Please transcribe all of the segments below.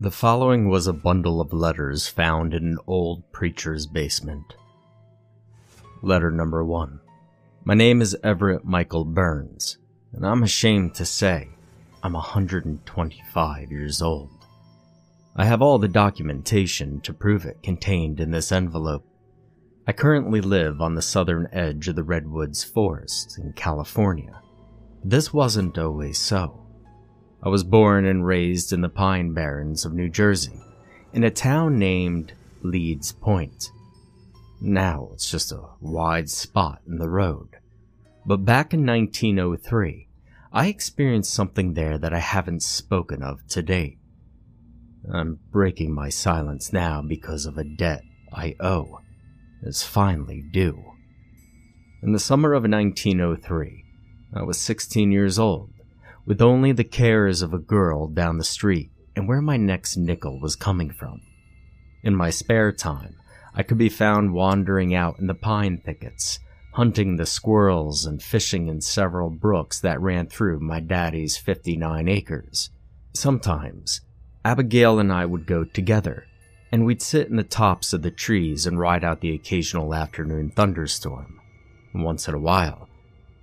The following was a bundle of letters found in an old preacher's basement. Letter number one. My name is Everett Michael Burns, and I'm ashamed to say I'm 125 years old. I have all the documentation to prove it contained in this envelope. I currently live on the southern edge of the Redwoods Forest in California. This wasn't always so. I was born and raised in the Pine Barrens of New Jersey, in a town named Leeds Point. Now it's just a wide spot in the road. But back in 1903, I experienced something there that I haven't spoken of to date. I'm breaking my silence now because of a debt I owe is finally due. In the summer of 1903, I was 16 years old with only the cares of a girl down the street and where my next nickel was coming from. In my spare time, I could be found wandering out in the pine thickets, hunting the squirrels and fishing in several brooks that ran through my daddy's 59 acres. Sometimes, Abigail and I would go together, and we'd sit in the tops of the trees and ride out the occasional afternoon thunderstorm. Once in a while,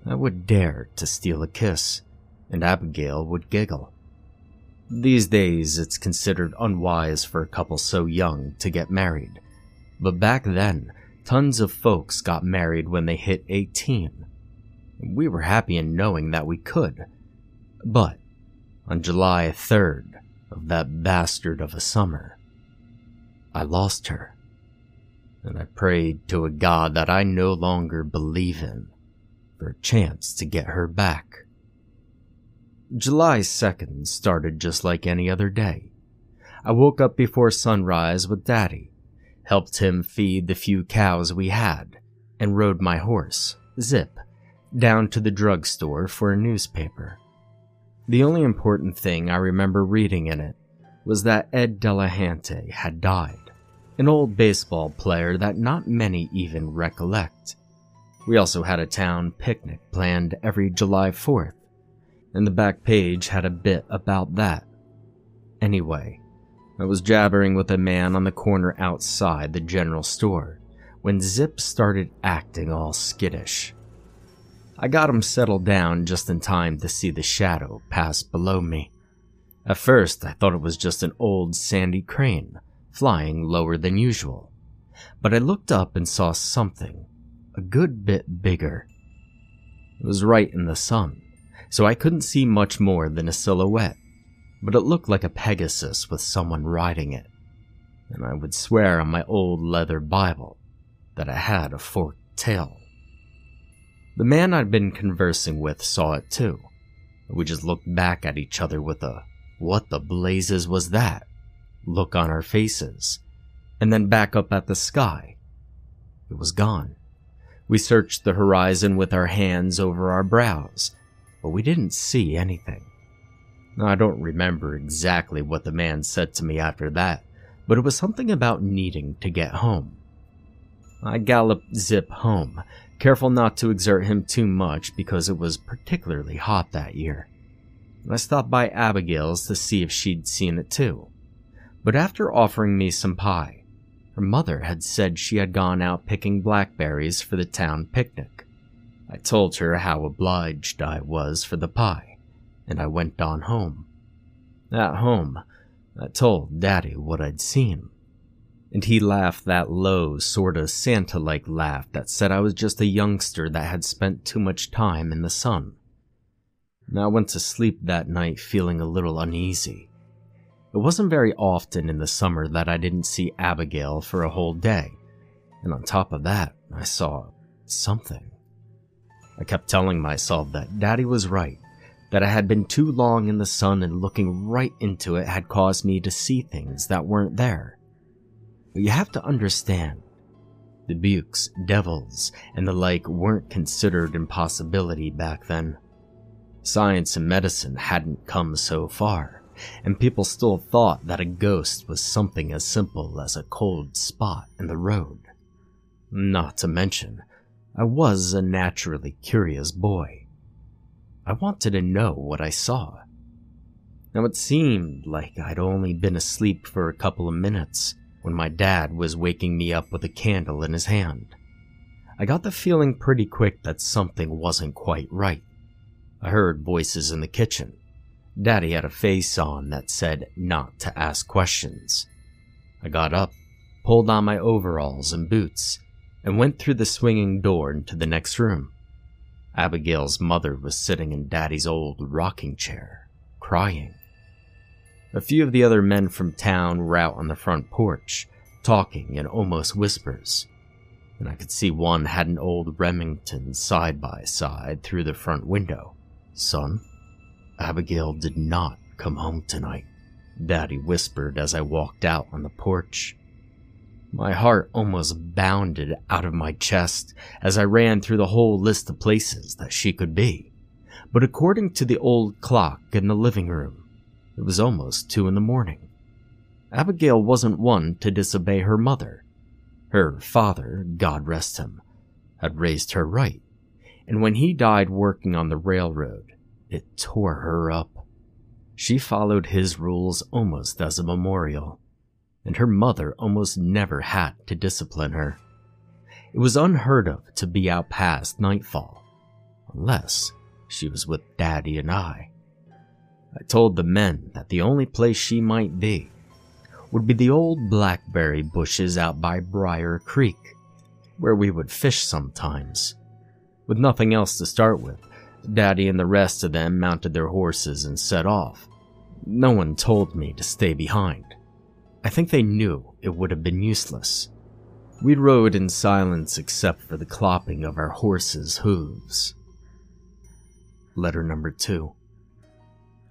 I would dare to steal a kiss and Abigail would giggle. These days, it's considered unwise for a couple so young to get married. But back then, tons of folks got married when they hit 18. We were happy in knowing that we could. But on July 3rd of that bastard of a summer, I lost her. And I prayed to a God that I no longer believe in for a chance to get her back. July 2nd started just like any other day. I woke up before sunrise with Daddy, helped him feed the few cows we had, and rode my horse, Zip, down to the drugstore for a newspaper. The only important thing I remember reading in it was that Ed Delahanty had died, an old baseball player that not many even recollect. We also had a town picnic planned every July 4th and the back page had a bit about that. Anyway, I was jabbering with a man on the corner outside the general store when Zip started acting all skittish. I got him settled down just in time to see the shadow pass below me. At first, I thought it was just an old sandy crane flying lower than usual, but I looked up and saw something a good bit bigger. It was right in the sun, so I couldn't see much more than a silhouette, but it looked like a Pegasus with someone riding it. And I would swear on my old leather Bible that it had a forked tail. The man I'd been conversing with saw it too. We just looked back at each other with a, what the blazes was that? look on our faces, and then back up at the sky. It was gone. We searched the horizon with our hands over our brows, but we didn't see anything. I don't remember exactly what the man said to me after that, but it was something about needing to get home. I galloped Zip home, careful not to exert him too much because it was particularly hot that year. I stopped by Abigail's to see if she'd seen it too. But after offering me some pie, her mother had said she had gone out picking blackberries for the town picnic. I told her how obliged I was for the pie, and I went on home. At home, I told Daddy what I'd seen, and he laughed that low, sorta Santa like laugh that said I was just a youngster that had spent too much time in the sun. And I went to sleep that night feeling a little uneasy. It wasn't very often in the summer that I didn't see Abigail for a whole day, and on top of that, I saw something. I kept telling myself that Daddy was right, that I had been too long in the sun and looking right into it had caused me to see things that weren't there. You have to understand, the bukes, devils, and the like weren't considered impossibility back then. Science and medicine hadn't come so far, and people still thought that a ghost was something as simple as a cold spot in the road. Not to mention, I was a naturally curious boy. I wanted to know what I saw. Now it seemed like I'd only been asleep for a couple of minutes when my dad was waking me up with a candle in his hand. I got the feeling pretty quick that something wasn't quite right. I heard voices in the kitchen. Daddy had a face on that said not to ask questions. I got up, pulled on my overalls and boots, and went through the swinging door into the next room. Abigail's mother was sitting in Daddy's old rocking chair, crying. A few of the other men from town were out on the front porch, talking in almost whispers, and I could see one had an old Remington side by side through the front window. Son, Abigail did not come home tonight, Daddy whispered as I walked out on the porch. My heart almost bounded out of my chest as I ran through the whole list of places that she could be. But according to the old clock in the living room, it was almost two in the morning. Abigail wasn't one to disobey her mother. Her father, God rest him, had raised her right, and when he died working on the railroad, it tore her up. She followed his rules almost as a memorial, and her mother almost never had to discipline her. It was unheard of to be out past nightfall, unless she was with Daddy and I. I told the men that the only place she might be would be the old blackberry bushes out by Briar Creek, where we would fish sometimes. With nothing else to start with, Daddy and the rest of them mounted their horses and set off. No one told me to stay behind. I think they knew it would have been useless. We rode in silence except for the clopping of our horses' hooves. Letter number two.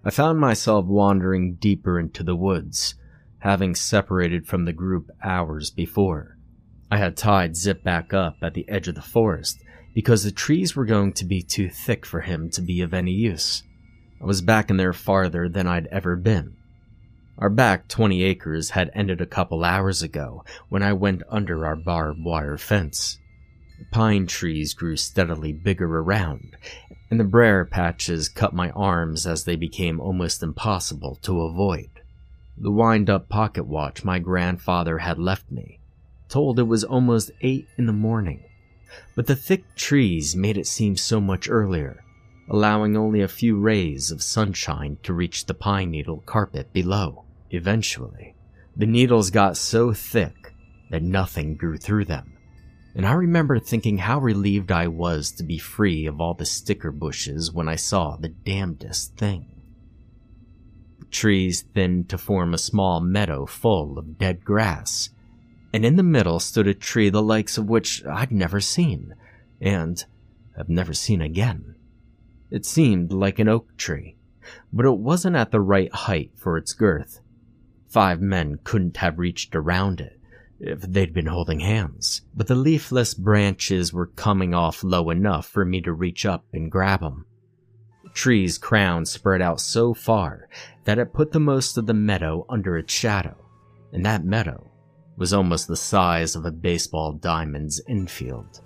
I found myself wandering deeper into the woods, having separated from the group hours before. I had tied Zip back up at the edge of the forest because the trees were going to be too thick for him to be of any use. I was back in there farther than I'd ever been. Our back 20 acres had ended a couple hours ago when I went under our barbed wire fence. Pine trees grew steadily bigger around, and the briar patches cut my arms as they became almost impossible to avoid. The wind up pocket watch my grandfather had left me told it was almost eight in the morning, but the thick trees made it seem so much earlier, allowing only a few rays of sunshine to reach the pine needle carpet below. Eventually, the needles got so thick that nothing grew through them and I remember thinking how relieved I was to be free of all the sticker bushes when I saw the damnedest thing. The trees thinned to form a small meadow full of dead grass, and in the middle stood a tree the likes of which I'd never seen, and have never seen again. It seemed like an oak tree, but it wasn't at the right height for its girth. Five men couldn't have reached around it, if they'd been holding hands, but the leafless branches were coming off low enough for me to reach up and grab. The tree's crown spread out so far that it put the most of the meadow under its shadow, and that meadow was almost the size of a baseball diamond's infield.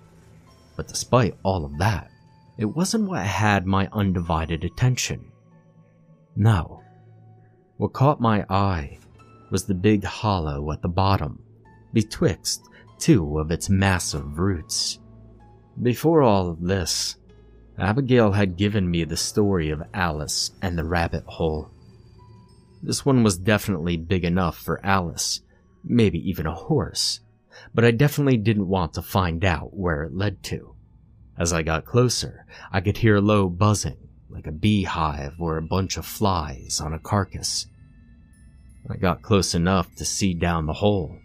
But despite all of that, it wasn't what had my undivided attention. No. What caught my eye was the big hollow at the bottom betwixt two of its massive roots. Before all of this, Abigail had given me the story of Alice and the rabbit hole. This one was definitely big enough for Alice, maybe even a horse, but I definitely didn't want to find out where it led to. As I got closer, I could hear a low buzzing, like a beehive or a bunch of flies on a carcass. I got close enough to see down the hole,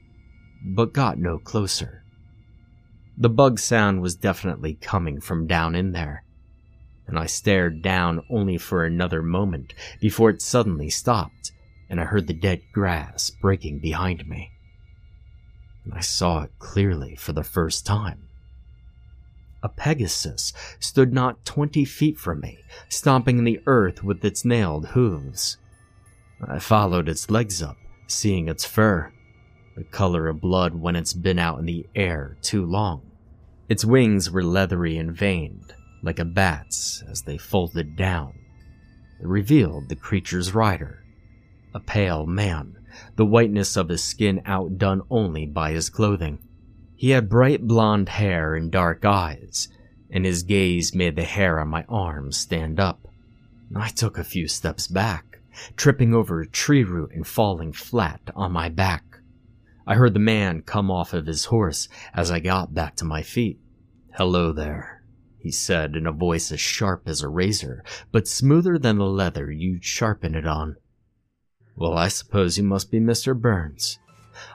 but got no closer. The bug sound was definitely coming from down in there, and I stared down only for another moment before it suddenly stopped and I heard the dead grass breaking behind me. and I saw it clearly for the first time. A Pegasus stood not twenty feet from me, stomping the earth with its nailed hooves. I followed its legs up, seeing its fur, the color of blood when it's been out in the air too long. Its wings were leathery and veined, like a bat's as they folded down. It revealed the creature's rider, a pale man, the whiteness of his skin outdone only by his clothing. He had bright blonde hair and dark eyes, and his gaze made the hair on my arms stand up. I took a few steps back, tripping over a tree root and falling flat on my back. I heard the man come off of his horse as I got back to my feet. Hello there, he said in a voice as sharp as a razor, but smoother than the leather you'd sharpen it on. Well, I suppose you must be Mr. Burns.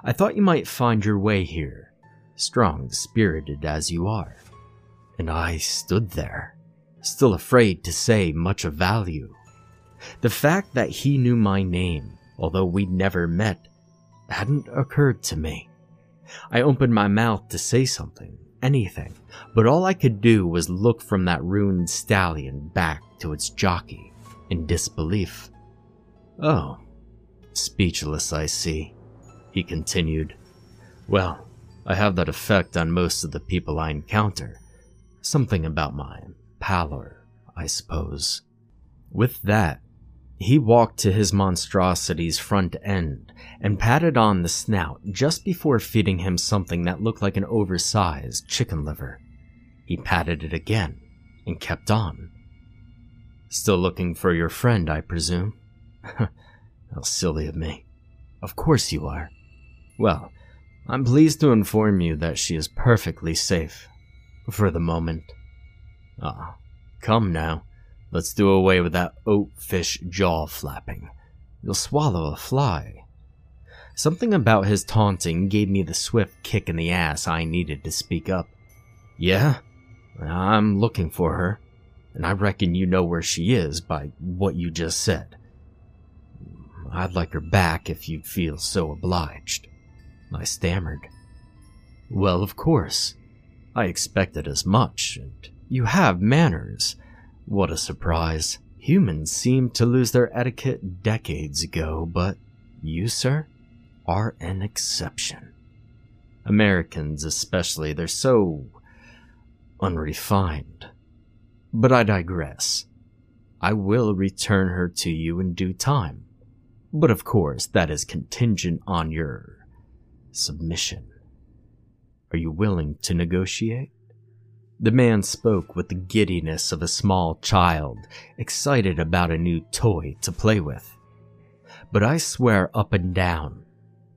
I thought you might find your way here, strong spirited as you are. And I stood there, still afraid to say much of value. The fact that he knew my name, although we'd never met, hadn't occurred to me. I opened my mouth to say something, anything, but all I could do was look from that ruined stallion back to its jockey in disbelief. Oh, speechless, I see, he continued. Well, I have that effect on most of the people I encounter. Something about my pallor, I suppose. With that, he walked to his monstrosity's front end and patted on the snout just before feeding him something that looked like an oversized chicken liver. He patted it again and kept on. Still looking for your friend, I presume? How silly of me. Of course you are. Well, I'm pleased to inform you that she is perfectly safe. For the moment. Ah, come now. Let's do away with that oatfish jaw flapping. You'll swallow a fly. Something about his taunting gave me the swift kick in the ass I needed to speak up. Yeah, I'm looking for her, and I reckon you know where she is by what you just said. I'd like her back if you'd feel so obliged. I stammered. Well, of course. I expected as much, and you have manners. What a surprise. Humans seemed to lose their etiquette decades ago, but you, sir, are an exception. Americans, especially, they're so unrefined. But I digress. I will return her to you in due time. But of course, that is contingent on your submission. Are you willing to negotiate? The man spoke with the giddiness of a small child, excited about a new toy to play with. But I swear up and down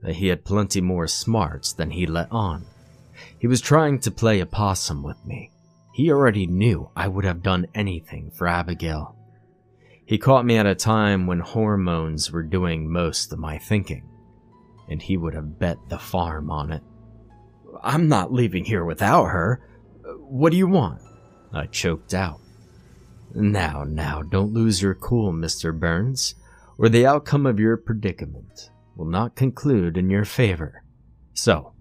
that he had plenty more smarts than he let on. He was trying to play a possum with me. He already knew I would have done anything for Abigail. He caught me at a time when hormones were doing most of my thinking, and he would have bet the farm on it. I'm not leaving here without her. What do you want? I choked out. Now, now, don't lose your cool, Mr. Burns, or the outcome of your predicament will not conclude in your favor. So,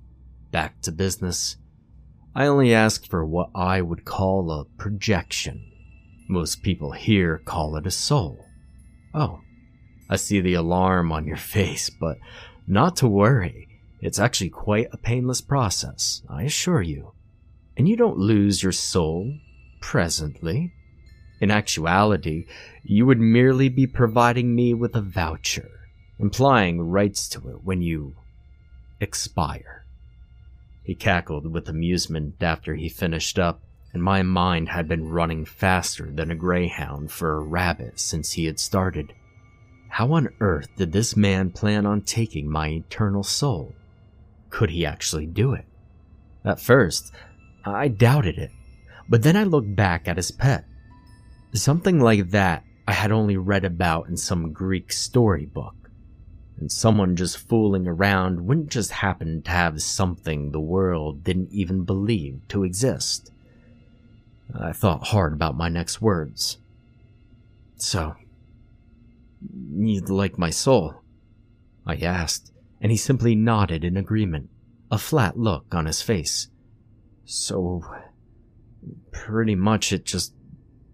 back to business. I only asked for what I would call a projection. Most people here call it a soul. Oh, I see the alarm on your face, but not to worry. It's actually quite a painless process, I assure you. And you don't lose your soul presently. In actuality, you would merely be providing me with a voucher, implying rights to it when you expire. He cackled with amusement after he finished up, and my mind had been running faster than a greyhound for a rabbit since he had started. How on earth did this man plan on taking my eternal soul? Could he actually do it? At first, I doubted it, but then I looked back at his pet. Something like that I had only read about in some Greek storybook. And someone just fooling around wouldn't just happen to have something the world didn't even believe to exist. I thought hard about my next words. So, you'd like my soul? I asked, and he simply nodded in agreement. a flat look on his face. So, pretty much it just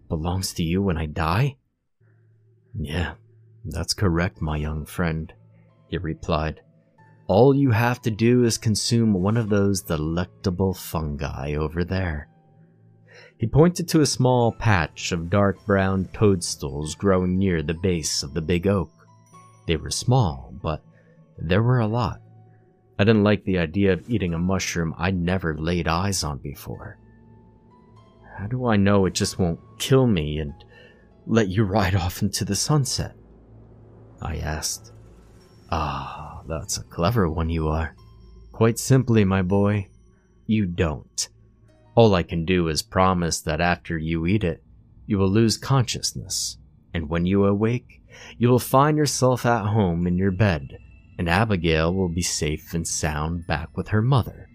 belongs to you when I die? Yeah, that's correct, my young friend, he replied. All you have to do is consume one of those delectable fungi over there. He pointed to a small patch of dark brown toadstools growing near the base of the big oak. They were small, but there were a lot. I didn't like the idea of eating a mushroom I'd never laid eyes on before. How do I know it just won't kill me and let you ride off into the sunset? I asked. Ah, that's a clever one you are. Quite simply, my boy, you don't. All I can do is promise that after you eat it, you will lose consciousness, and when you awake, you will find yourself at home in your bed, and Abigail will be safe and sound back with her mother,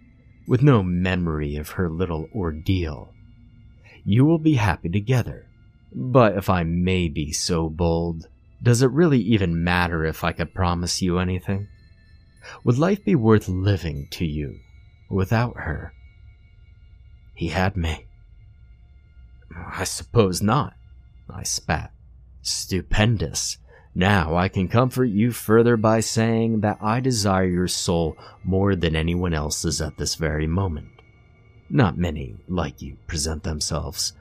with no memory of her little ordeal. You will be happy together. But if I may be so bold, does it really even matter if I could promise you anything? Would life be worth living to you without her? He had me. I suppose not. I spat. Stupendous. Now I can comfort you further by saying that I desire your soul more than anyone else's at this very moment. Not many, like you, present themselves.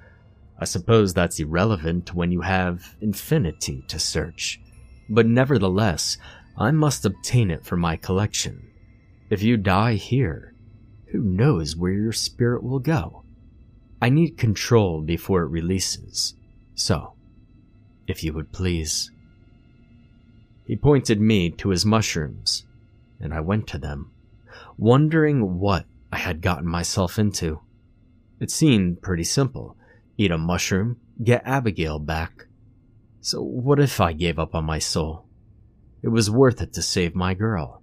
I suppose that's irrelevant when you have infinity to search. But nevertheless, I must obtain it for my collection. If you die here, who knows where your spirit will go? I need control before it releases. So, if you would please. He pointed me to his mushrooms, and I went to them, wondering what I had gotten myself into. It seemed pretty simple. Eat a mushroom, get Abigail back. So what if I gave up on my soul? It was worth it to save my girl.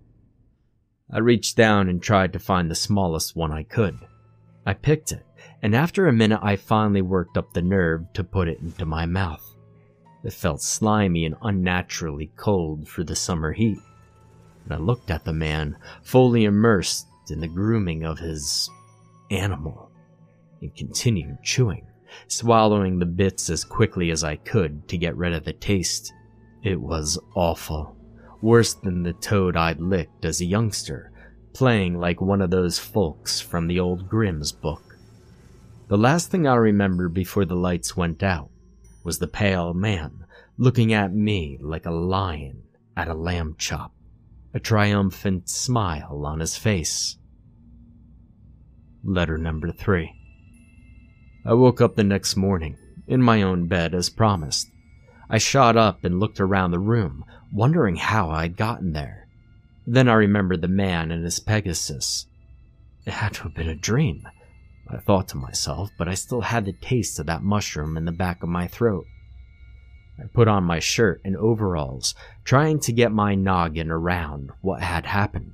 I reached down and tried to find the smallest one I could. I picked it, and after a minute, I finally worked up the nerve to put it into my mouth. It felt slimy and unnaturally cold for the summer heat. And I looked at the man, fully immersed in the grooming of his animal, and continued chewing, swallowing the bits as quickly as I could to get rid of the taste. It was awful worse than the toad I'd licked as a youngster, playing like one of those folks from the old Grimm's book. The last thing I remember before the lights went out was the pale man looking at me like a lion at a lamb chop, a triumphant smile on his face. Letter number three. I woke up the next morning, in my own bed as promised. I shot up and looked around the room, wondering how I'd gotten there. Then I remembered the man and his Pegasus. It had to have been a dream, I thought to myself, but I still had the taste of that mushroom in the back of my throat. I put on my shirt and overalls, trying to get my noggin around what had happened.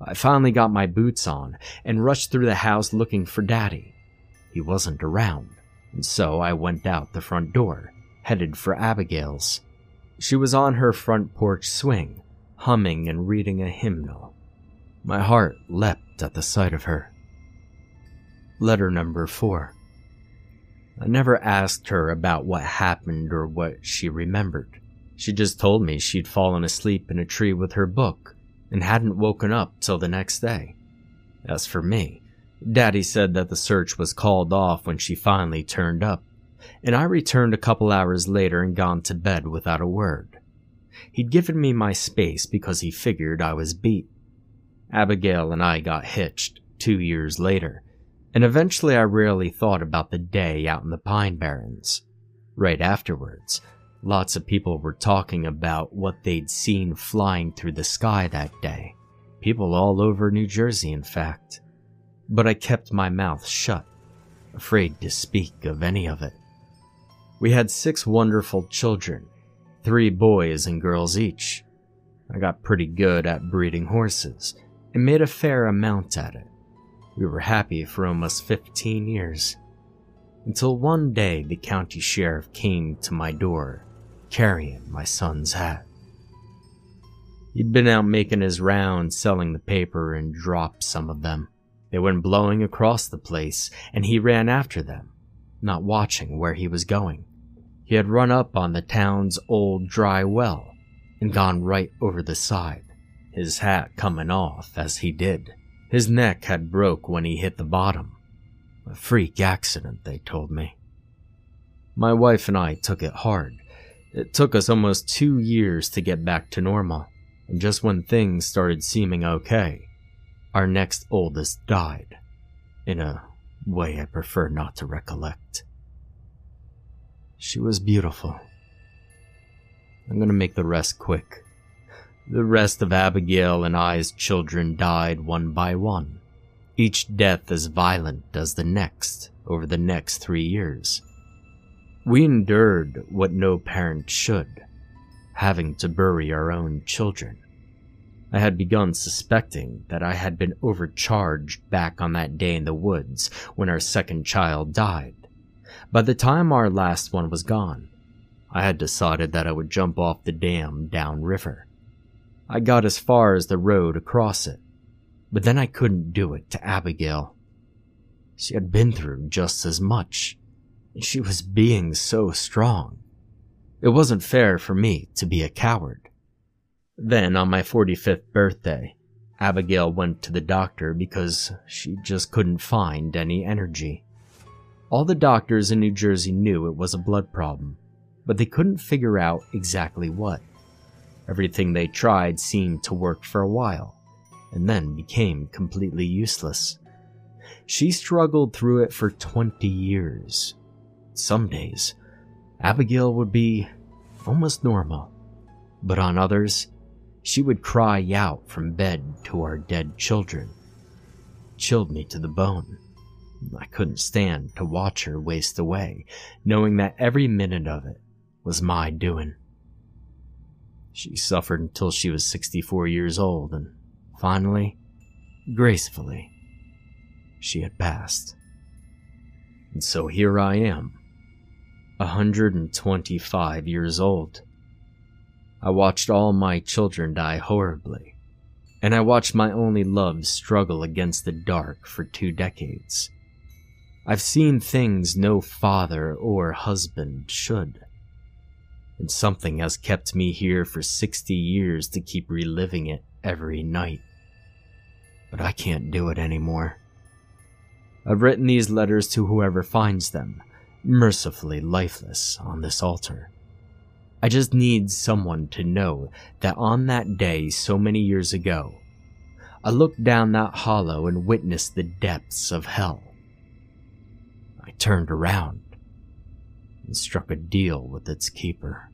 I finally got my boots on and rushed through the house looking for Daddy. He wasn't around, and so I went out the front door, headed for Abigail's. She was on her front porch swing, humming and reading a hymnal. My heart leapt at the sight of her. Letter number four. I never asked her about what happened or what she remembered. She just told me she'd fallen asleep in a tree with her book and hadn't woken up till the next day. As for me, Daddy said that the search was called off when she finally turned up and I returned a couple hours later and gone to bed without a word. He'd given me my space because he figured I was beat. Abigail and I got hitched two years later, and eventually I rarely thought about the day out in the Pine Barrens. Right afterwards, lots of people were talking about what they'd seen flying through the sky that day. People all over New Jersey, in fact. But I kept my mouth shut, afraid to speak of any of it. We had six wonderful children, three boys and girls each. I got pretty good at breeding horses and made a fair amount at it. We were happy for almost 15 years. Until one day the county sheriff came to my door carrying my son's hat. He'd been out making his rounds selling the paper and dropped some of them. They went blowing across the place, and he ran after them, not watching where he was going. He had run up on the town's old dry well and gone right over the side, his hat coming off as he did. His neck had broke when he hit the bottom. A freak accident, they told me. My wife and I took it hard. It took us almost two years to get back to normal, and just when things started seeming okay, our next oldest died. In a way I prefer not to recollect. She was beautiful. I'm gonna make the rest quick. The rest of Abigail and I's children died one by one, each death as violent as the next over the next three years. We endured what no parent should, having to bury our own children. I had begun suspecting that I had been overcharged back on that day in the woods when our second child died. By the time our last one was gone, I had decided that I would jump off the dam downriver. I got as far as the road across it, but then I couldn't do it to Abigail. She had been through just as much, and she was being so strong. It wasn't fair for me to be a coward. Then, on my 45th birthday, Abigail went to the doctor because she just couldn't find any energy. All the doctors in New Jersey knew it was a blood problem, but they couldn't figure out exactly what. Everything they tried seemed to work for a while, and then became completely useless. She struggled through it for 20 years. Some days, Abigail would be almost normal, but on others, she would cry out from bed to our dead children. Chilled me to the bone. I couldn't stand to watch her waste away, knowing that every minute of it was my doing. She suffered until she was 64 years old, and finally, gracefully, she had passed. And so here I am, 125 years old. I watched all my children die horribly, and I watched my only love struggle against the dark for two decades. I've seen things no father or husband should and something has kept me here for 60 years to keep reliving it every night. But I can't do it anymore. I've written these letters to whoever finds them, mercifully lifeless, on this altar. I just need someone to know that on that day so many years ago, I looked down that hollow and witnessed the depths of hell. I turned around and struck a deal with its keeper.